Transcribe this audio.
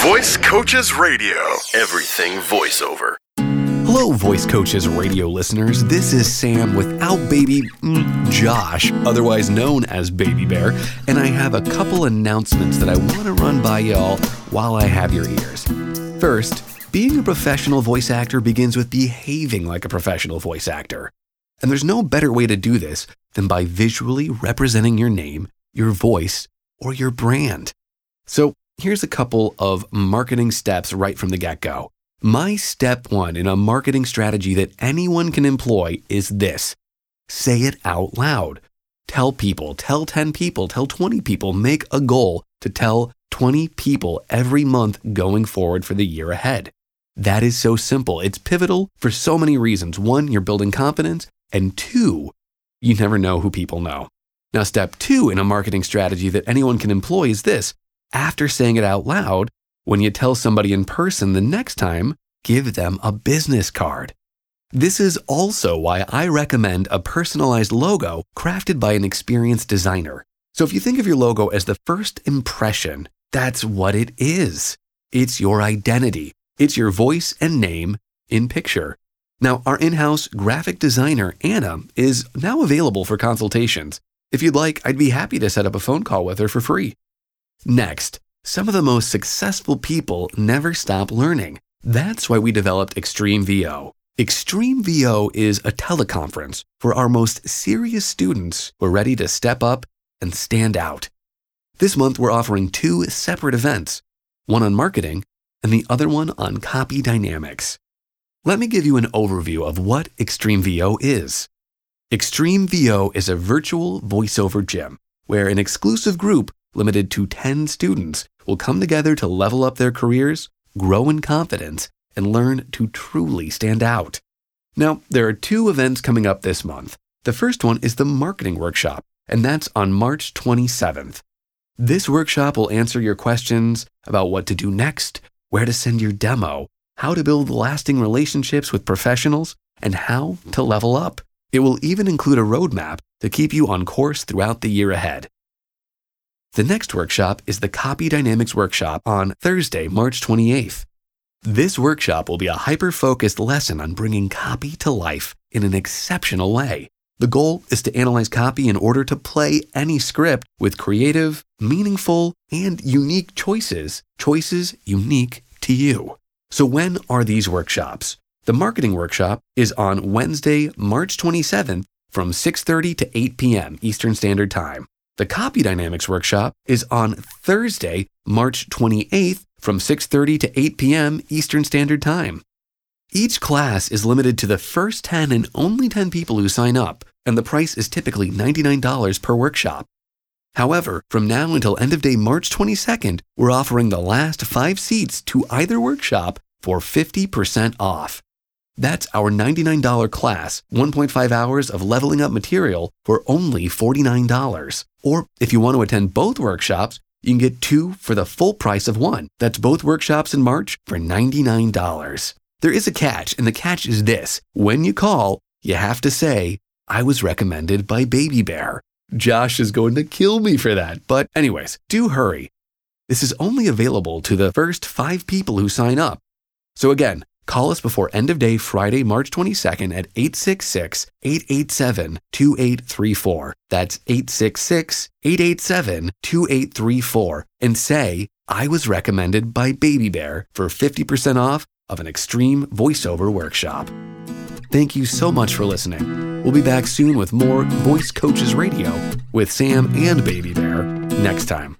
Voice Coaches Radio. Everything voiceover. Hello, Voice Coaches radio listeners. This is Sam without baby Josh, otherwise known as Baby Bear, and I have a couple announcements that I want to run by y'all while I have your ears. First, being a professional voice actor begins with behaving like a professional voice actor. And there's no better way to do this than by visually representing your name, your voice, or your brand. So, here's a couple of marketing steps right from the get go. My step one in a marketing strategy that anyone can employ is this say it out loud. Tell people, tell 10 people, tell 20 people, make a goal to tell 20 people every month going forward for the year ahead. That is so simple. It's pivotal for so many reasons. One, you're building confidence, and two, you never know who people know. Now, step two in a marketing strategy that anyone can employ is this after saying it out loud, when you tell somebody in person the next time, give them a business card. This is also why I recommend a personalized logo crafted by an experienced designer. So if you think of your logo as the first impression, that's what it is. It's your identity. It's your voice and name in picture. Now, our in house graphic designer, Anna, is now available for consultations. If you'd like, I'd be happy to set up a phone call with her for free. Next, some of the most successful people never stop learning. That's why we developed Extreme VO. Extreme VO is a teleconference for our most serious students who are ready to step up and stand out. This month, we're offering two separate events one on marketing and the other one on copy dynamics. Let me give you an overview of what Extreme VO is. Extreme VO is a virtual voiceover gym where an exclusive group limited to 10 students will come together to level up their careers, grow in confidence, and learn to truly stand out. Now, there are two events coming up this month. The first one is the marketing workshop, and that's on March 27th. This workshop will answer your questions about what to do next, where to send your demo, how to build lasting relationships with professionals, and how to level up. It will even include a roadmap to keep you on course throughout the year ahead. The next workshop is the Copy Dynamics Workshop on Thursday, March 28th. This workshop will be a hyper focused lesson on bringing copy to life in an exceptional way. The goal is to analyze copy in order to play any script with creative, meaningful, and unique choices, choices unique to you. So, when are these workshops? The marketing workshop is on Wednesday, March 27th from 6:30 to 8 p.m. Eastern Standard Time. The Copy Dynamics workshop is on Thursday, March 28th from 6:30 to 8 p.m. Eastern Standard Time. Each class is limited to the first 10 and only 10 people who sign up, and the price is typically $99 per workshop. However, from now until end of day March 22nd, we're offering the last 5 seats to either workshop for 50% off. That's our $99 class, 1.5 hours of leveling up material for only $49. Or if you want to attend both workshops, you can get two for the full price of one. That's both workshops in March for $99. There is a catch, and the catch is this when you call, you have to say, I was recommended by Baby Bear. Josh is going to kill me for that. But, anyways, do hurry. This is only available to the first five people who sign up. So, again, Call us before end of day Friday, March 22nd at 866 887 2834. That's 866 887 2834 and say, I was recommended by Baby Bear for 50% off of an extreme voiceover workshop. Thank you so much for listening. We'll be back soon with more Voice Coaches Radio with Sam and Baby Bear next time.